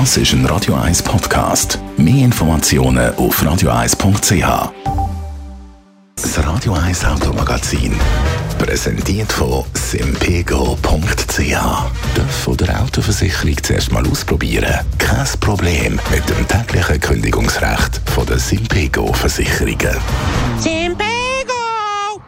Das ist ein Radio 1 Podcast. Mehr Informationen auf radio1.ch. Das Radio 1 Automagazin. Präsentiert von simpego.ch. Darf oder Autoversicherung zuerst mal ausprobieren? Kein Problem mit dem täglichen Kündigungsrecht von der Simpego Versicherungen. Simpego!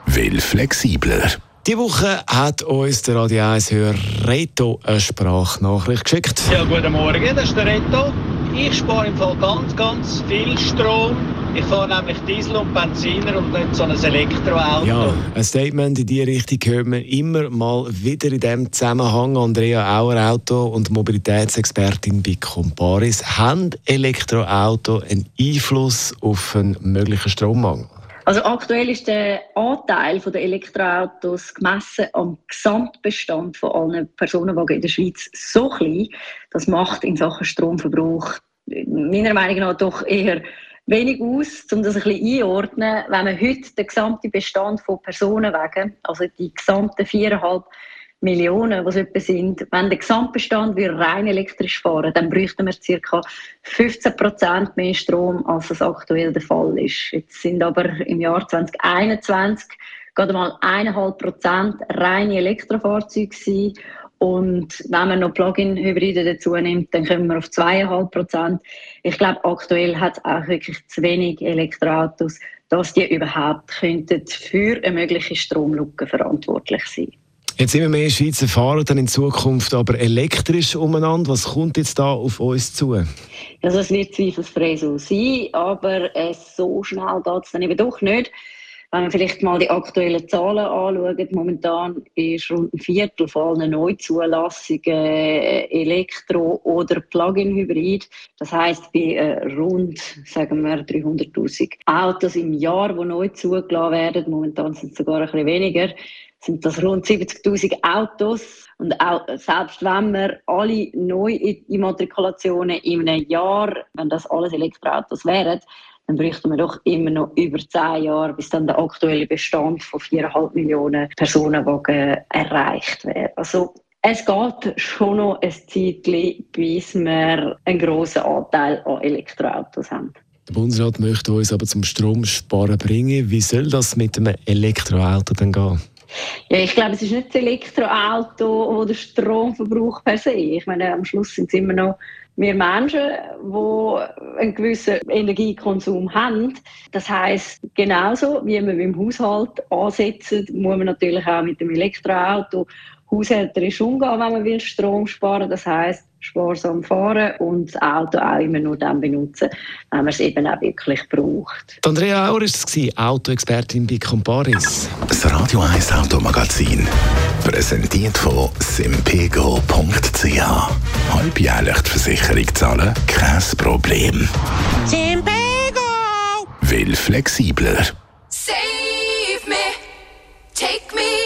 Will flexibler. Die Woche hat uns der Radio 1 Hörer Reto eine Sprachnachricht geschickt. Ja, guten Morgen, das ist der Reto. Ich spare im Fall ganz, ganz viel Strom. Ich fahre nämlich Diesel und Benziner und nicht so ein Elektroauto. Ja, ein Statement in diese Richtung hören wir immer mal wieder in diesem Zusammenhang. Andrea Auer, Auto- und Mobilitätsexpertin bei Comparis. Haben Elektroauto einen Einfluss auf einen möglichen Strommangel? Also aktuell ist der Anteil der Elektroautos gemessen am Gesamtbestand von allen Personenwagen in der Schweiz so klein, das macht in Sachen Stromverbrauch meiner Meinung nach doch eher wenig aus, um das ein bisschen einordnen. Wenn man heute den gesamten Bestand von Personenwagen, also die gesamten viereinhalb Millionen, was etwa sind, wenn der Gesamtbestand wir rein elektrisch fahren, dann bräuchten wir ca. 15 Prozent mehr Strom, als das aktuell der Fall ist. Jetzt sind aber im Jahr 2021 gerade mal 1,5 Prozent reine Elektrofahrzeuge gewesen. Und wenn man noch Plug-in-Hybride dazu nimmt, dann kommen wir auf 2,5 Prozent. Ich glaube, aktuell hat es auch wirklich zu wenig Elektroautos, dass die überhaupt könnten für eine mögliche Stromlücke verantwortlich sein Jetzt immer mehr Schweizer fahren dann in Zukunft aber elektrisch umeinander. Was kommt jetzt da auf uns zu? Also es wird zweifelsfrei so sein, aber äh, so schnell geht es dann eben doch nicht. Wenn man vielleicht mal die aktuellen Zahlen anschaut, momentan ist rund ein Viertel von allen Neuzulassungen äh, Elektro- oder Plug-in-Hybrid. Das heißt, bei äh, rund sagen wir 300.000 Autos im Jahr, die neu zugelassen werden, momentan sind es sogar ein bisschen weniger, sind das rund 70.000 Autos. Und auch, selbst wenn wir alle Neuimmatrikulationen in einem Jahr, wenn das alles Elektroautos wären, dann bräuchten wir doch immer noch über zehn Jahre, bis dann der aktuelle Bestand von 4,5 Millionen Personenwagen erreicht wäre. Also es geht schon noch ein Zeitchen, bis wir einen grossen Anteil an Elektroautos haben. Der Bundesrat möchte uns aber zum Stromsparen bringen. Wie soll das mit einem Elektroauto dann gehen? Ja, ich glaube, es ist nicht das Elektroauto oder Stromverbrauch per se. Ich meine, am Schluss sind es immer noch wir Menschen, die einen gewissen Energiekonsum haben. Das heißt, genauso wie wir beim Haushalt ansetzen, muss man natürlich auch mit dem Elektroauto haushälterisch umgehen, wenn man will Strom sparen will. Das heißt, sparsam fahren und das Auto auch immer nur dann benutzen, wenn man es eben auch wirklich braucht. Die Andrea Auer war es, Autoexpertin bei Comparis. Das Radio 1 Automagazin. Präsentiert von simpego.ch. Halbjährlich die Versicherung zahlen? Kein Problem. Simpego! Will flexibler. Save me, take me